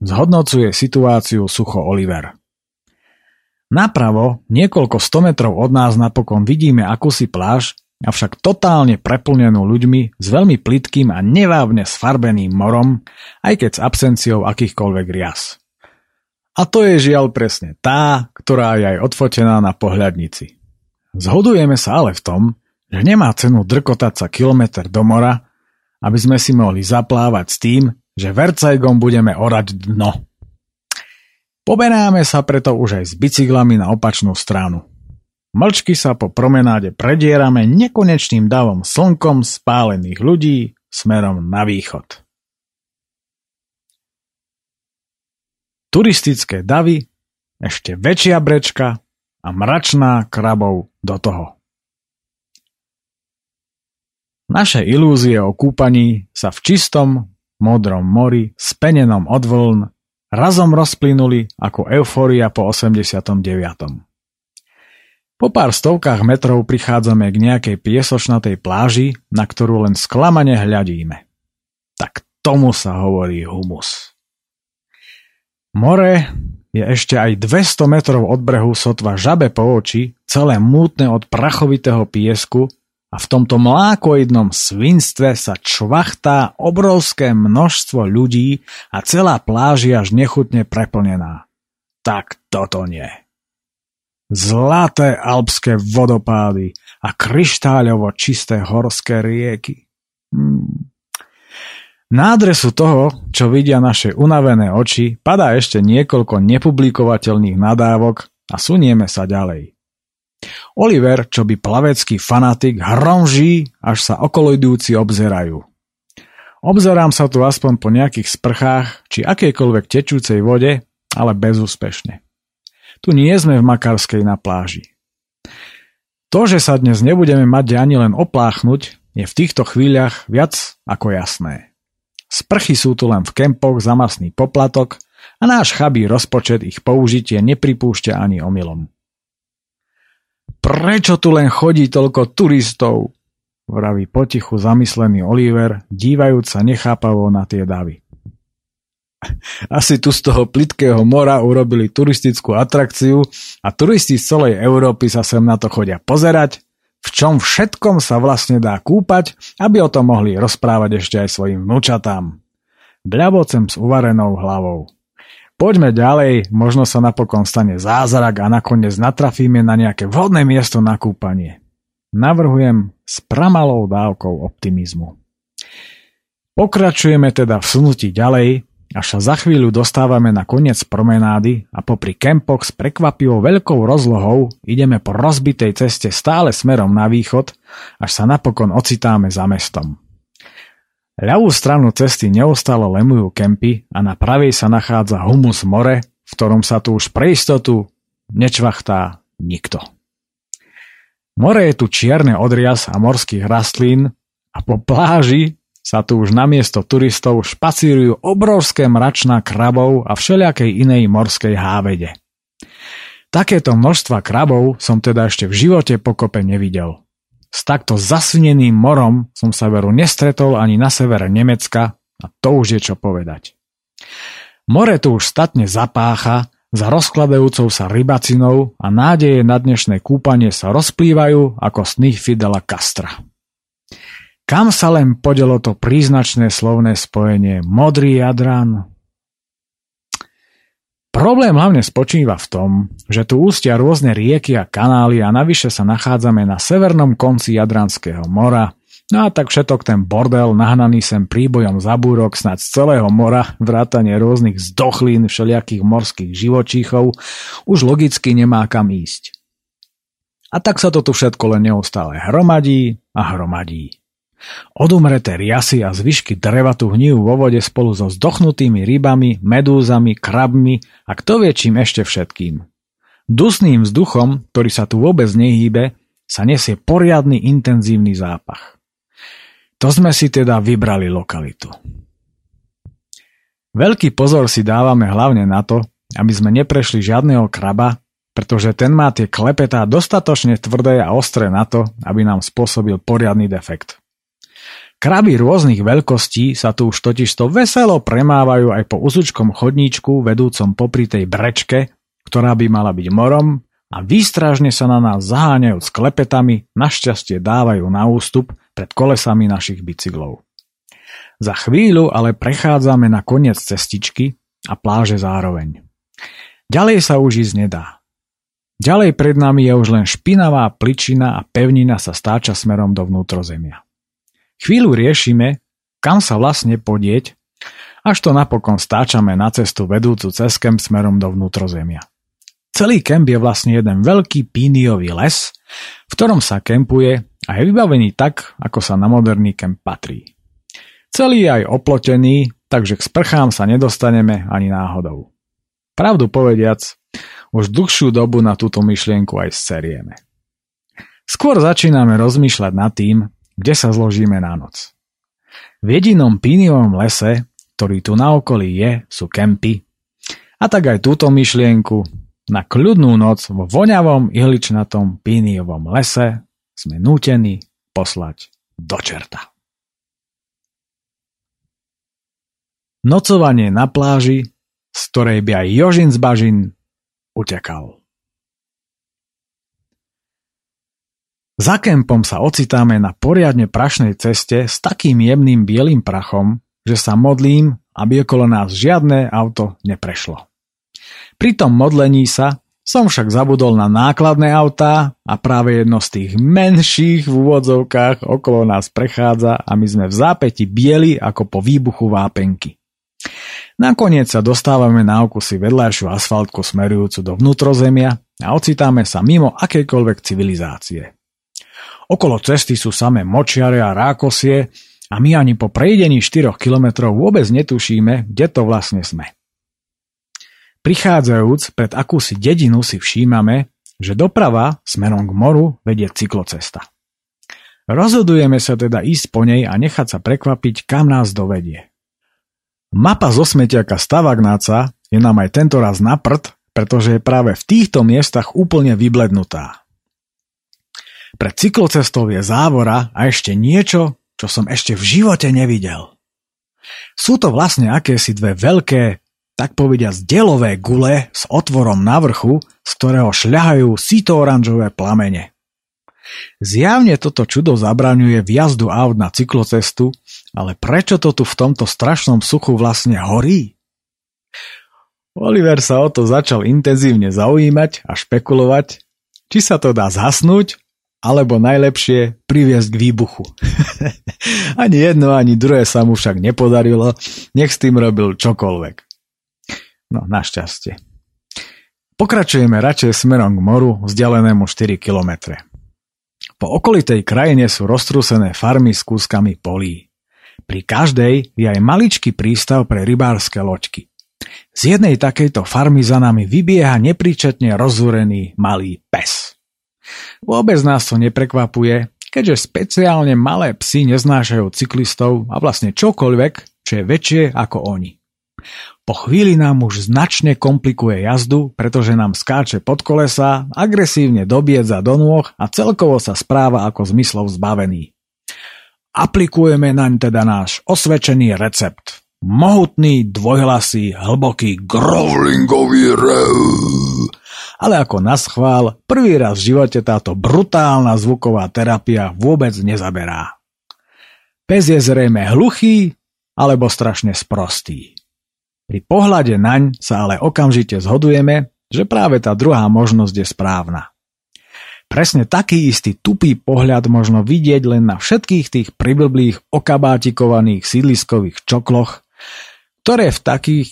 Zhodnocuje situáciu Sucho Oliver. Napravo, niekoľko sto metrov od nás napokon vidíme akúsi pláž, avšak totálne preplnenú ľuďmi s veľmi plitkým a nevávne sfarbeným morom, aj keď s absenciou akýchkoľvek rias. A to je žiaľ presne tá, ktorá je aj odfotená na pohľadnici. Zhodujeme sa ale v tom, že nemá cenu drkotať sa kilometr do mora, aby sme si mohli zaplávať s tým, že vercajgom budeme orať dno. Poberáme sa preto už aj s bicyklami na opačnú stranu. Mlčky sa po promenáde predierame nekonečným davom slnkom spálených ľudí smerom na východ. Turistické davy, ešte väčšia brečka a mračná krabov do toho. Naše ilúzie o kúpaní sa v čistom, modrom mori, spenenom od vln, razom rozplynuli ako eufória po 89. Po pár stovkách metrov prichádzame k nejakej piesočnatej pláži, na ktorú len sklamane hľadíme. Tak tomu sa hovorí humus. More je ešte aj 200 metrov od brehu sotva žabe po oči, celé mútne od prachovitého piesku a v tomto mlákoidnom svinstve sa čvachtá obrovské množstvo ľudí a celá pláž je až nechutne preplnená. Tak toto nie. Zlaté alpské vodopády a kryštáľovo čisté horské rieky. Hmm. Na adresu toho, čo vidia naše unavené oči, padá ešte niekoľko nepublikovateľných nadávok a sunieme sa ďalej. Oliver, čo by plavecký fanatik, hromží, až sa okoloidúci obzerajú. Obzerám sa tu aspoň po nejakých sprchách či akejkoľvek tečúcej vode, ale bezúspešne. Tu nie sme v Makarskej na pláži. To, že sa dnes nebudeme mať ani len opláchnuť, je v týchto chvíľach viac ako jasné. Sprchy sú tu len v kempoch za masný poplatok a náš chabý rozpočet ich použitie nepripúšťa ani omylom. Prečo tu len chodí toľko turistov? Vraví potichu zamyslený Oliver, dívajúc sa nechápavo na tie davy. Asi tu z toho plitkého mora urobili turistickú atrakciu a turisti z celej Európy sa sem na to chodia pozerať, v čom všetkom sa vlastne dá kúpať, aby o tom mohli rozprávať ešte aj svojim vnúčatám. Bľavocem s uvarenou hlavou. Poďme ďalej, možno sa napokon stane zázrak a nakoniec natrafíme na nejaké vhodné miesto na kúpanie. Navrhujem s pramalou dávkou optimizmu. Pokračujeme teda v snutí ďalej, až sa za chvíľu dostávame na koniec promenády a popri kempoch s prekvapivou veľkou rozlohou ideme po rozbitej ceste stále smerom na východ, až sa napokon ocitáme za mestom. Ľavú stranu cesty neustále lemujú kempy a na pravej sa nachádza humus more, v ktorom sa tu už pre istotu nečvachtá nikto. More je tu čierne odrias a morských rastlín a po pláži sa tu už namiesto turistov špacírujú obrovské mračná krabov a všelijakej inej morskej hávede. Takéto množstva krabov som teda ešte v živote pokope nevidel. S takto zasvineným morom som sa veru nestretol ani na severe Nemecka a to už je čo povedať. More tu už statne zapácha, za rozkladajúcou sa rybacinou a nádeje na dnešné kúpanie sa rozplývajú ako sny Fidela Castra. Kam sa len podelo to príznačné slovné spojenie modrý jadran, Problém hlavne spočíva v tom, že tu ústia rôzne rieky a kanály a navyše sa nachádzame na severnom konci Jadranského mora, no a tak všetok ten bordel nahnaný sem príbojom za búrok snad z celého mora, vrátane rôznych zdochlín všelijakých morských živočíchov, už logicky nemá kam ísť. A tak sa to tu všetko len neustále hromadí a hromadí. Odumreté riasy a zvyšky dreva tu hníjú vo vode spolu so zdochnutými rybami, medúzami, krabmi a kto vie čím ešte všetkým. Dusným vzduchom, ktorý sa tu vôbec nehýbe, sa nesie poriadny intenzívny zápach. To sme si teda vybrali lokalitu. Veľký pozor si dávame hlavne na to, aby sme neprešli žiadneho kraba, pretože ten má tie klepetá dostatočne tvrdé a ostré na to, aby nám spôsobil poriadny defekt. Kraby rôznych veľkostí sa tu už totižto veselo premávajú aj po uzučkom chodníčku vedúcom popri tej brečke, ktorá by mala byť morom a výstražne sa na nás zaháňajú s klepetami, našťastie dávajú na ústup pred kolesami našich bicyklov. Za chvíľu ale prechádzame na koniec cestičky a pláže zároveň. Ďalej sa už ísť nedá. Ďalej pred nami je už len špinavá pličina a pevnina sa stáča smerom do vnútrozemia. Chvíľu riešime, kam sa vlastne podieť, až to napokon stáčame na cestu vedúcu cez kemp smerom do vnútrozemia. Celý kemp je vlastne jeden veľký píniový les, v ktorom sa kempuje a je vybavený tak, ako sa na moderný kemp patrí. Celý je aj oplotený, takže k sprchám sa nedostaneme ani náhodou. Pravdu povediac, už dlhšiu dobu na túto myšlienku aj serieme. Skôr začíname rozmýšľať nad tým, kde sa zložíme na noc. V jedinom píniovom lese, ktorý tu na okolí je, sú kempy. A tak aj túto myšlienku na kľudnú noc vo voňavom ihličnatom píniovom lese sme nútení poslať do čerta. Nocovanie na pláži, z ktorej by aj Jožin z Bažin utekal. Za kempom sa ocitáme na poriadne prašnej ceste s takým jemným bielým prachom, že sa modlím, aby okolo nás žiadne auto neprešlo. Pri tom modlení sa som však zabudol na nákladné autá a práve jedno z tých menších v úvodzovkách okolo nás prechádza a my sme v zápäti bieli ako po výbuchu vápenky. Nakoniec sa dostávame na okusy vedľajšiu asfaltku smerujúcu do vnútrozemia a ocitáme sa mimo akejkoľvek civilizácie. Okolo cesty sú samé močiare a rákosie a my ani po prejdení 4 kilometrov vôbec netušíme, kde to vlastne sme. Prichádzajúc pred akúsi dedinu si všímame, že doprava smerom k moru vedie cyklocesta. Rozhodujeme sa teda ísť po nej a nechať sa prekvapiť, kam nás dovedie. Mapa zo smetiaka Stavagnáca je nám aj tento raz na prd, pretože je práve v týchto miestach úplne vyblednutá. Pred cyklocestou je závora a ešte niečo, čo som ešte v živote nevidel. Sú to vlastne akési dve veľké, tak povediať delové gule s otvorom na vrchu, z ktorého šľahajú sito-oranžové plamene. Zjavne toto čudo zabraňuje vjazdu aut na cyklocestu, ale prečo to tu v tomto strašnom suchu vlastne horí? Oliver sa o to začal intenzívne zaujímať a špekulovať, či sa to dá zhasnúť alebo najlepšie priviesť k výbuchu. ani jedno, ani druhé sa mu však nepodarilo, nech s tým robil čokoľvek. No, našťastie. Pokračujeme radšej smerom k moru, vzdialenému 4 kilometre. Po okolitej krajine sú roztrúsené farmy s kúskami polí. Pri každej je aj maličký prístav pre rybárske loďky. Z jednej takejto farmy za nami vybieha nepríčetne rozúrený malý pes. Vôbec nás to neprekvapuje, keďže speciálne malé psy neznášajú cyklistov a vlastne čokoľvek, čo je väčšie ako oni. Po chvíli nám už značne komplikuje jazdu, pretože nám skáče pod kolesa, agresívne dobiedza do nôh a celkovo sa správa ako zmyslov zbavený. Aplikujeme naň teda náš osvedčený recept. Mohutný, dvojhlasý, hlboký growlingový rev ale ako na schvál, prvý raz v živote táto brutálna zvuková terapia vôbec nezaberá. Pes je zrejme hluchý alebo strašne sprostý. Pri pohľade naň sa ale okamžite zhodujeme, že práve tá druhá možnosť je správna. Presne taký istý tupý pohľad možno vidieť len na všetkých tých priblblých okabátikovaných sídliskových čokloch, ktoré v takých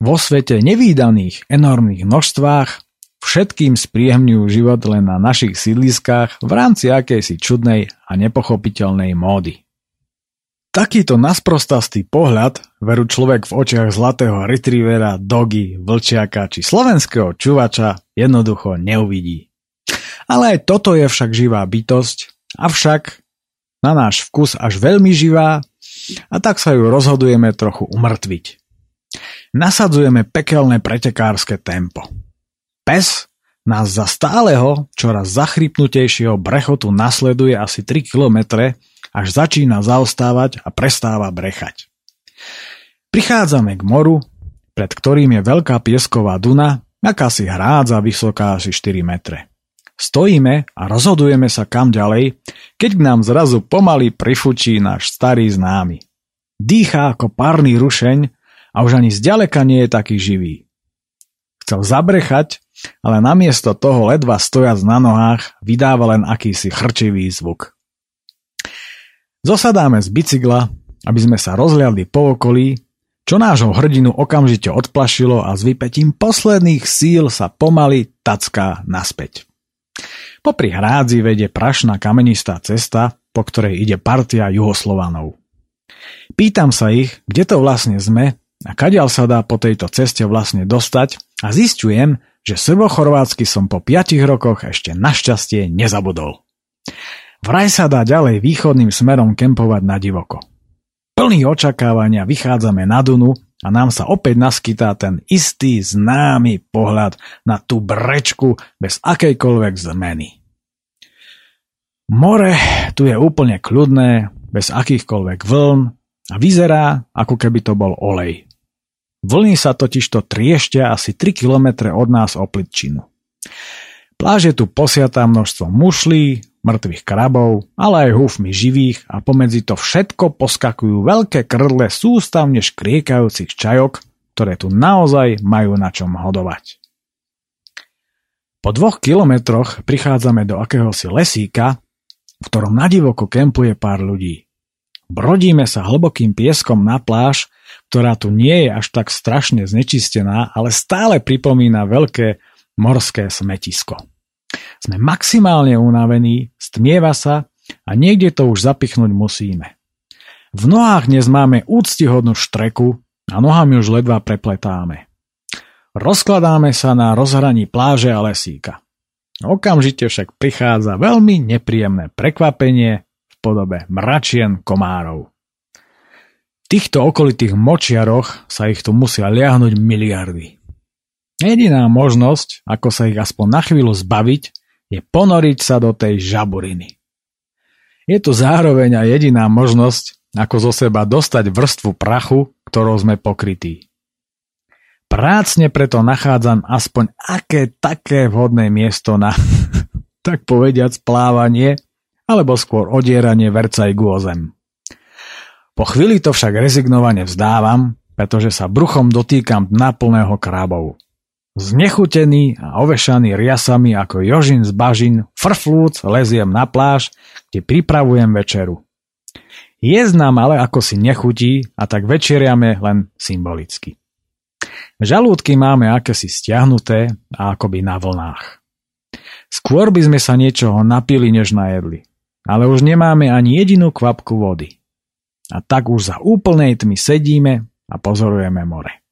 vo svete nevýdaných enormných množstvách Všetkým spriehmňujú život len na našich sídliskách v rámci akejsi čudnej a nepochopiteľnej módy. Takýto nasprostastý pohľad veru človek v očiach zlatého retrievera, dogy, vlčiaka či slovenského čuvača jednoducho neuvidí. Ale aj toto je však živá bytosť, avšak na náš vkus až veľmi živá a tak sa ju rozhodujeme trochu umrtviť. Nasadzujeme pekelné pretekárske tempo. Pes nás za stáleho, čoraz zachrypnutejšieho brechotu nasleduje asi 3 kilometre až začína zaostávať a prestáva brechať. Prichádzame k moru, pred ktorým je veľká piesková duna, akási hrádza vysoká asi 4 metre. Stojíme a rozhodujeme sa kam ďalej, keď k nám zrazu pomaly prifučí náš starý známy. Dýchá ako párny rušeň a už ani zďaleka nie je taký živý. Chcel zabrechať, ale namiesto toho ledva stojac na nohách vydáva len akýsi chrčivý zvuk. Zosadáme z bicykla, aby sme sa rozliadli po okolí, čo nášho hrdinu okamžite odplašilo a s vypetím posledných síl sa pomaly tacká naspäť. Popri hrádzi vedie prašná kamenistá cesta, po ktorej ide partia juhoslovanov. Pýtam sa ich, kde to vlastne sme a kadiaľ sa dá po tejto ceste vlastne dostať a zistujem, že srbochorvátsky som po 5 rokoch ešte našťastie nezabudol. Vraj sa dá ďalej východným smerom kempovať na divoko. Plný očakávania vychádzame na Dunu a nám sa opäť naskytá ten istý známy pohľad na tú brečku bez akejkoľvek zmeny. More tu je úplne kľudné, bez akýchkoľvek vln a vyzerá, ako keby to bol olej. Vlny sa totižto trieštia asi 3 km od nás o plitčinu. Pláž je tu posiatá množstvo mušlí, mŕtvych krabov, ale aj húfmi živých a pomedzi to všetko poskakujú veľké krdle sústavne škriekajúcich čajok, ktoré tu naozaj majú na čom hodovať. Po dvoch kilometroch prichádzame do akéhosi lesíka, v ktorom nadivoko kempuje pár ľudí. Brodíme sa hlbokým pieskom na pláž, ktorá tu nie je až tak strašne znečistená, ale stále pripomína veľké morské smetisko. Sme maximálne unavení, stmieva sa a niekde to už zapichnúť musíme. V nohách dnes máme úctihodnú štreku a nohami už ledva prepletáme. Rozkladáme sa na rozhraní pláže a lesíka. Okamžite však prichádza veľmi nepríjemné prekvapenie v podobe mračien komárov. Týchto okolitých močiaroch sa ich tu musia liahnuť miliardy. Jediná možnosť, ako sa ich aspoň na chvíľu zbaviť, je ponoriť sa do tej žaburiny. Je to zároveň aj jediná možnosť, ako zo seba dostať vrstvu prachu, ktorou sme pokrytí. Prácne preto nachádzam aspoň aké také vhodné miesto na, tak povediac, plávanie, alebo skôr odieranie vercajgu o zem. Po chvíli to však rezignovane vzdávam, pretože sa bruchom dotýkam dna plného krábov. Znechutený a ovešaný riasami ako Jožin z bažin, frflúc leziem na pláž, kde pripravujem večeru. Jesť nám ale ako si nechutí a tak večeriame len symbolicky. Žalúdky máme akési stiahnuté a akoby na vlnách. Skôr by sme sa niečoho napili, než najedli. Ale už nemáme ani jedinú kvapku vody. A tak už za úplnej tmy sedíme a pozorujeme more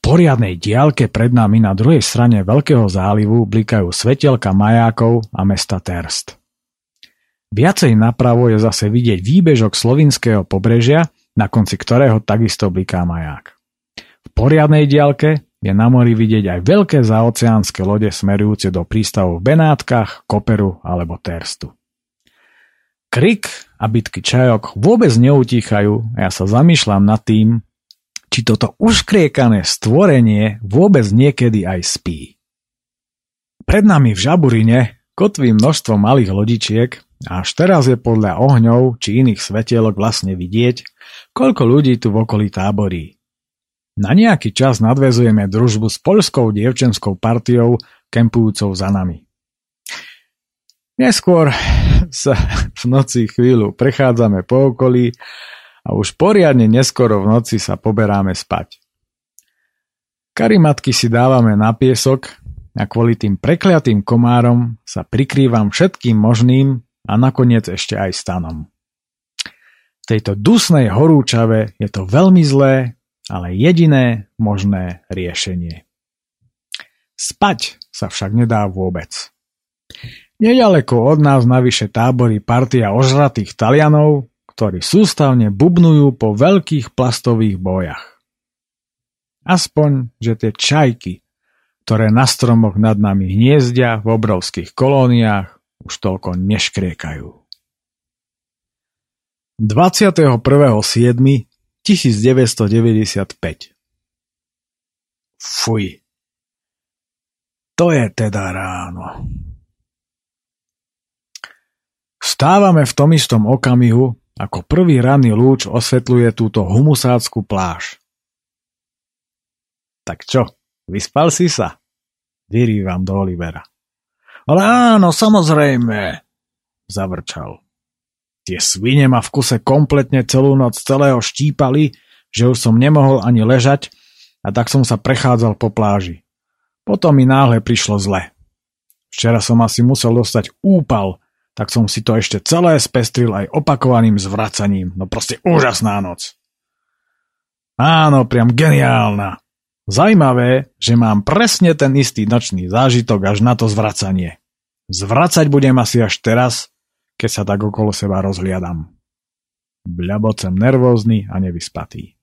poriadnej diálke pred nami na druhej strane Veľkého zálivu blikajú svetelka majákov a mesta Terst. Viacej napravo je zase vidieť výbežok slovinského pobrežia, na konci ktorého takisto bliká maják. V poriadnej diálke je na mori vidieť aj veľké zaoceánske lode smerujúce do prístavov v Benátkach, Koperu alebo Terstu. Krik a bitky čajok vôbec neutíchajú a ja sa zamýšľam nad tým, či toto uškriekané stvorenie vôbec niekedy aj spí. Pred nami v Žaburine kotví množstvo malých lodičiek a až teraz je podľa ohňov či iných svetielok vlastne vidieť, koľko ľudí tu v okolí táborí. Na nejaký čas nadvezujeme družbu s poľskou dievčenskou partiou kempujúcou za nami. Neskôr sa v noci chvíľu prechádzame po okolí a už poriadne neskoro v noci sa poberáme spať. Karimatky si dávame na piesok a kvôli tým prekliatým komárom sa prikrývam všetkým možným a nakoniec ešte aj stanom. tejto dusnej horúčave je to veľmi zlé, ale jediné možné riešenie. Spať sa však nedá vôbec. Nedaleko od nás navyše tábory partia ožratých Talianov, ktorí sústavne bubnujú po veľkých plastových bojach. Aspoň, že tie čajky, ktoré na stromoch nad nami hniezdia v obrovských kolóniách, už toľko neškriekajú. 21.7.1995 Fuj. To je teda ráno. Stávame v tom istom okamihu, ako prvý ranný lúč osvetľuje túto humusácku pláž. Tak čo, vyspal si sa? Vyrývam do Olivera. Ale áno, samozrejme, zavrčal. Tie svine ma v kuse kompletne celú noc celého štípali, že už som nemohol ani ležať a tak som sa prechádzal po pláži. Potom mi náhle prišlo zle. Včera som asi musel dostať úpal, tak som si to ešte celé spestril aj opakovaným zvracaním. No proste úžasná noc. Áno, priam geniálna. Zajímavé, že mám presne ten istý nočný zážitok až na to zvracanie. Zvracať budem asi až teraz, keď sa tak okolo seba rozhliadam. Bľabocem nervózny a nevyspatý.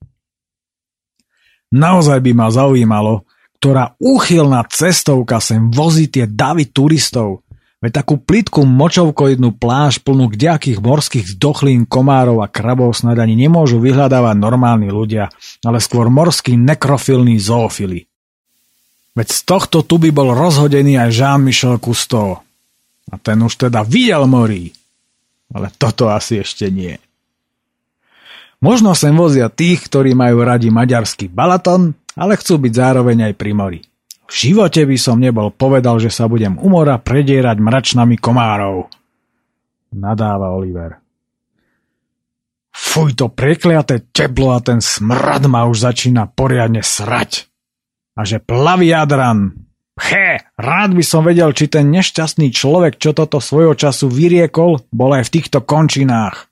Naozaj by ma zaujímalo, ktorá úchylná cestovka sem vozí tie davy turistov, veď takú plitku močovkoidnú pláž plnú kdejakých morských zdochlín, komárov a krabov snad ani nemôžu vyhľadávať normálni ľudia, ale skôr morskí nekrofilní zoofily. Veď z tohto tu by bol rozhodený aj Jean-Michel Cousteau. A ten už teda videl morí ale toto asi ešte nie. Možno sem vozia tých, ktorí majú radi maďarský Balaton, ale chcú byť zároveň aj pri mori. V živote by som nebol povedal, že sa budem u mora predierať mračnami komárov. Nadáva Oliver. Fuj, to prekliaté teplo a ten smrad ma už začína poriadne srať. A že plaví Adran, He, rád by som vedel, či ten nešťastný človek, čo toto svojho času vyriekol, bol aj v týchto končinách.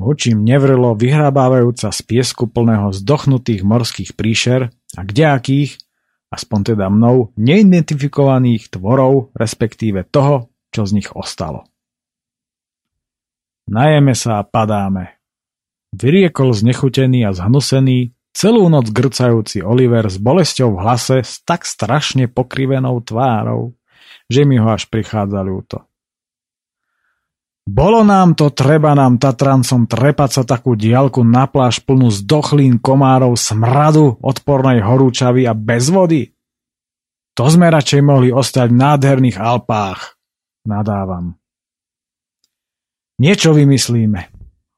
Očím nevrlo vyhrábávajúca z piesku plného zdochnutých morských príšer a kdejakých, aspoň teda mnou, neidentifikovaných tvorov, respektíve toho, čo z nich ostalo. Najeme sa a padáme. Vyriekol znechutený a zhnusený, Celú noc grcajúci Oliver s bolesťou v hlase s tak strašne pokrivenou tvárou, že mi ho až prichádza ľúto. Bolo nám to treba nám Tatrancom trepať sa takú diálku na pláž plnú zdochlín komárov, smradu, odpornej horúčavy a bez vody? To sme radšej mohli ostať v nádherných Alpách. Nadávam. Niečo vymyslíme.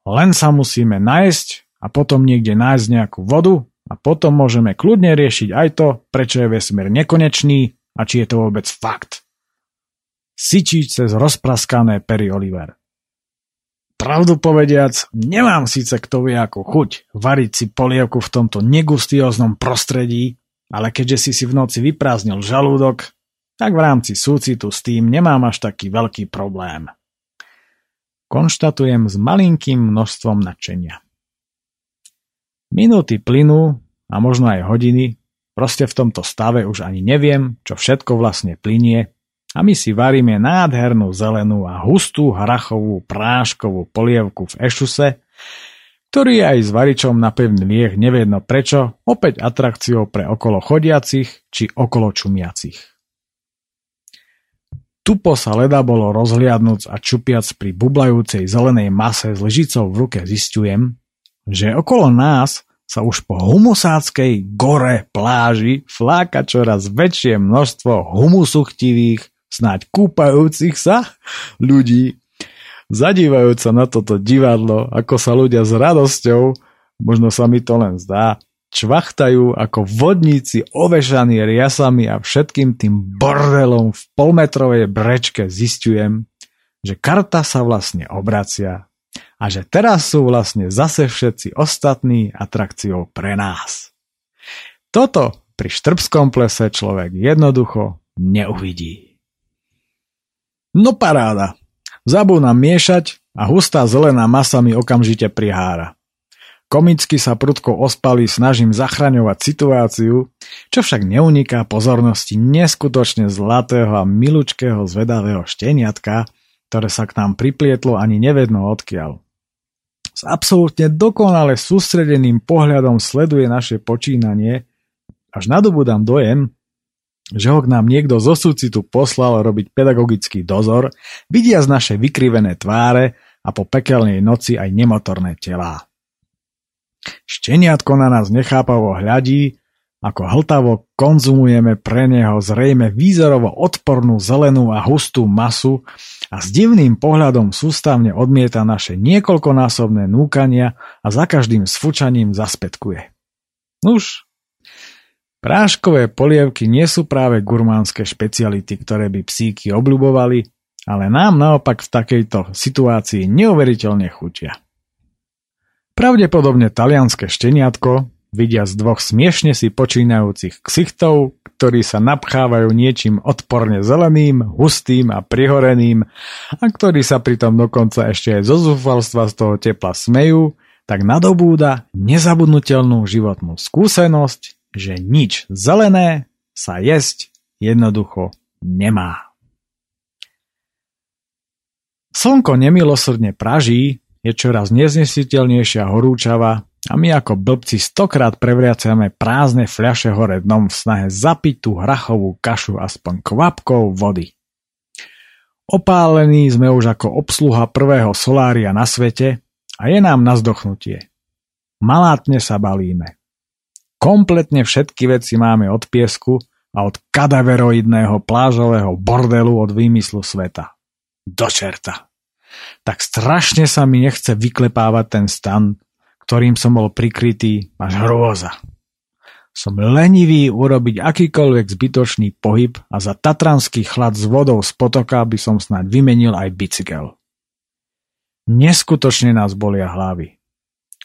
Len sa musíme nájsť a potom niekde nájsť nejakú vodu a potom môžeme kľudne riešiť aj to, prečo je vesmír nekonečný a či je to vôbec fakt. Sičí cez rozpraskané pery Oliver. Pravdu povediac, nemám síce kto vie ako chuť variť si polievku v tomto negustióznom prostredí, ale keďže si si v noci vyprázdnil žalúdok, tak v rámci súcitu s tým nemám až taký veľký problém. Konštatujem s malinkým množstvom nadšenia. Minúty plynú a možno aj hodiny, proste v tomto stave už ani neviem, čo všetko vlastne plinie a my si varíme nádhernú zelenú a hustú hrachovú práškovú polievku v ešuse, ktorý je aj s varičom na pevný lieh neviedno prečo, opäť atrakciou pre okolo chodiacich či okolo čumiacich. Tupo sa leda bolo rozhliadnúc a čupiac pri bublajúcej zelenej mase s lyžicou v ruke zistujem, že okolo nás sa už po humusáckej gore pláži fláka čoraz väčšie množstvo humusuchtivých, snáď kúpajúcich sa ľudí. Zadívajúc sa na toto divadlo, ako sa ľudia s radosťou, možno sa mi to len zdá, čvachtajú ako vodníci ovešaní riasami a všetkým tým bordelom v polmetrovej brečke zistujem, že karta sa vlastne obracia a že teraz sú vlastne zase všetci ostatní atrakciou pre nás. Toto pri štrbskom plese človek jednoducho neuvidí. No paráda. Zabú nám miešať a hustá zelená masa mi okamžite prihára. Komicky sa prudko ospali snažím zachraňovať situáciu, čo však neuniká pozornosti neskutočne zlatého a milučkého zvedavého šteniatka, ktoré sa k nám priplietlo ani nevedno odkiaľ. S absolútne dokonale sústredeným pohľadom sleduje naše počínanie, až nadobudám dojem, že ho k nám niekto zo súcitu poslal robiť pedagogický dozor, vidia z naše vykrivené tváre a po pekelnej noci aj nemotorné telá. Šteniatko na nás nechápavo hľadí, ako hltavo konzumujeme pre neho zrejme výzorovo odpornú zelenú a hustú masu a s divným pohľadom sústavne odmieta naše niekoľkonásobné núkania a za každým sfučaním zaspetkuje. Nuž, práškové polievky nie sú práve gurmánske špeciality, ktoré by psíky obľubovali, ale nám naopak v takejto situácii neuveriteľne chutia. Pravdepodobne talianské šteniatko, vidia z dvoch smiešne si počínajúcich ksichtov, ktorí sa napchávajú niečím odporne zeleným, hustým a prihoreným a ktorí sa pritom dokonca ešte aj zo zúfalstva z toho tepla smejú, tak nadobúda nezabudnutelnú životnú skúsenosť, že nič zelené sa jesť jednoducho nemá. Slnko nemilosrdne praží, je čoraz neznesiteľnejšia horúčava a my ako blbci stokrát prevriacame prázdne fľaše hore dnom v snahe zapiť tú hrachovú kašu aspoň kvapkou vody. Opálení sme už ako obsluha prvého solária na svete a je nám na zdochnutie. Malátne sa balíme. Kompletne všetky veci máme od piesku a od kadaveroidného plážového bordelu od výmyslu sveta. Do čerta tak strašne sa mi nechce vyklepávať ten stan, ktorým som bol prikrytý až hrôza. Som lenivý urobiť akýkoľvek zbytočný pohyb a za tatranský chlad s vodou z potoka by som snáď vymenil aj bicykel. Neskutočne nás bolia hlavy.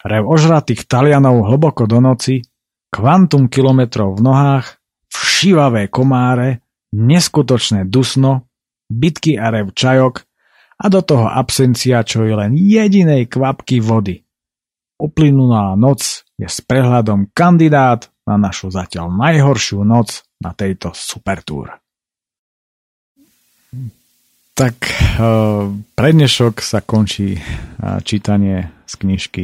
Rev ožratých Talianov hlboko do noci, kvantum kilometrov v nohách, všivavé komáre, neskutočné dusno, bitky a rev čajok a do toho absencia čo je len jedinej kvapky vody. Uplynulá noc je s prehľadom kandidát na našu zatiaľ najhoršiu noc na tejto supertúr. Tak uh, prednešok sa končí uh, čítanie z knižky,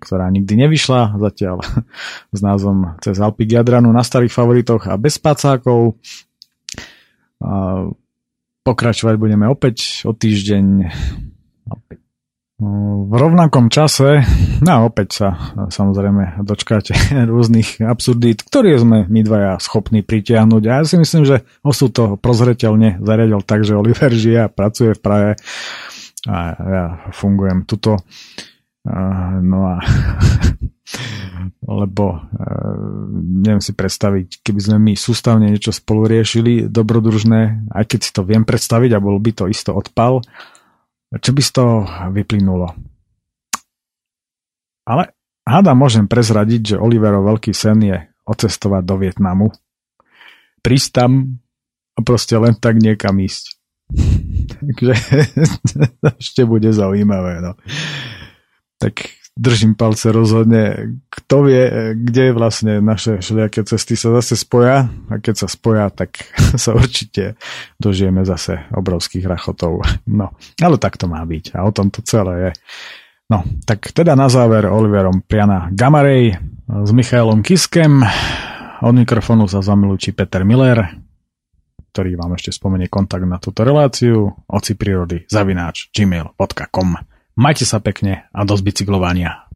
ktorá nikdy nevyšla zatiaľ s názvom Cez Alpy Jadranu na starých favoritoch a bez pacákov. Pokračovať budeme opäť o týždeň v rovnakom čase, no opäť sa samozrejme dočkáte rôznych absurdít, ktoré sme my dvaja schopní pritiahnuť. A ja si myslím, že osud to prozreteľne zariadil tak, že Oliver žije a pracuje v Prahe a ja fungujem tuto. No a lebo e, neviem si predstaviť, keby sme my sústavne niečo spolu riešili dobrodružné, aj keď si to viem predstaviť a bol by to isto odpal, čo by z toho vyplynulo. Ale hada môžem prezradiť, že Oliverov veľký sen je ocestovať do Vietnamu, prísť tam a proste len tak niekam ísť. Takže ešte bude zaujímavé. No. Tak držím palce rozhodne. Kto vie, kde vlastne naše všelijaké cesty sa zase spoja a keď sa spoja, tak sa určite dožijeme zase obrovských rachotov. No, ale tak to má byť a o tom to celé je. No, tak teda na záver Oliverom Priana Gamarej s Michailom Kiskem. Od mikrofónu sa zamilúči Peter Miller, ktorý vám ešte spomenie kontakt na túto reláciu. Oci prírody zavináč gmail.com Majte sa pekne a dosť bicyklovania.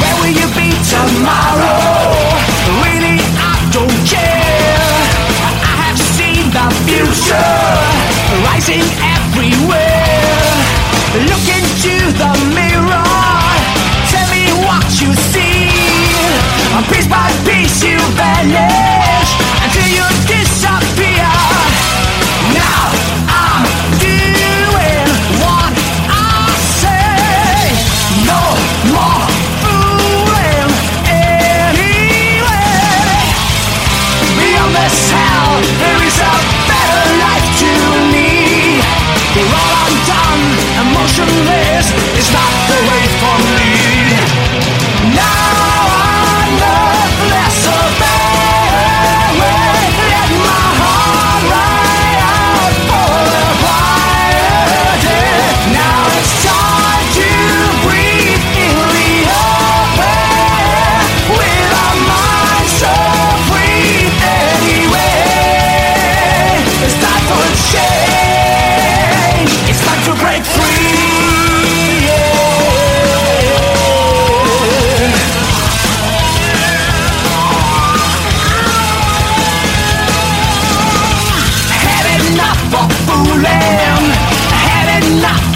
Where will you be tomorrow? Really, I don't care. I have seen the future rising everywhere. Look into the mirror. Tell me what you see. Piece by piece, you vanish
Done, emotionless is not the way for me. Now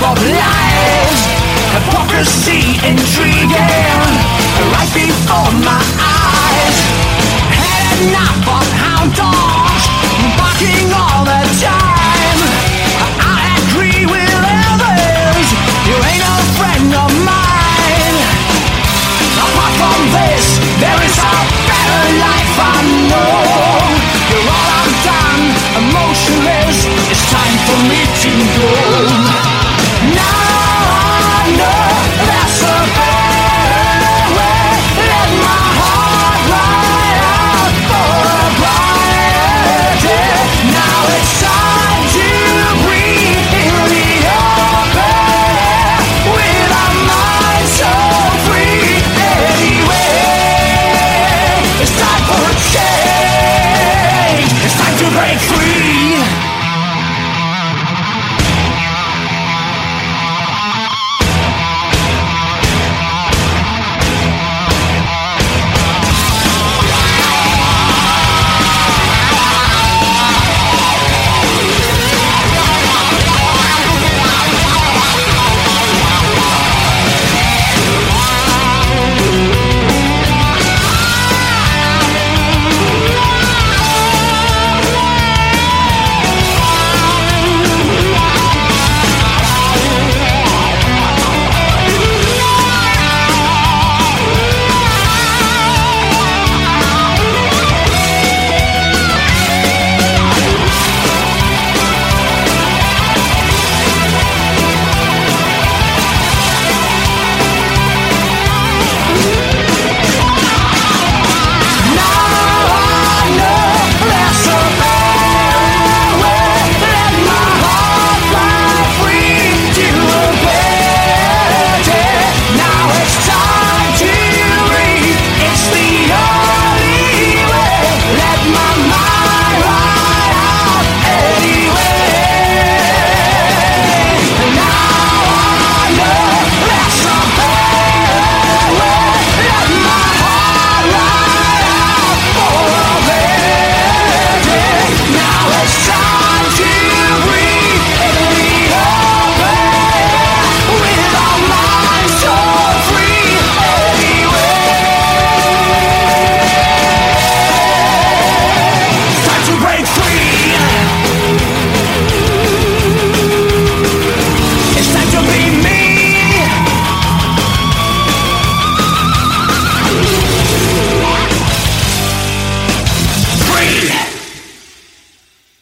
of lies, hypocrisy intriguing, right before my eyes. Had enough of hound dogs, barking all the time. I agree with others, you ain't a friend of mine. Apart from this, there is a better life I know. You're all I'm done, emotionless. It's time for me to go. Now I know.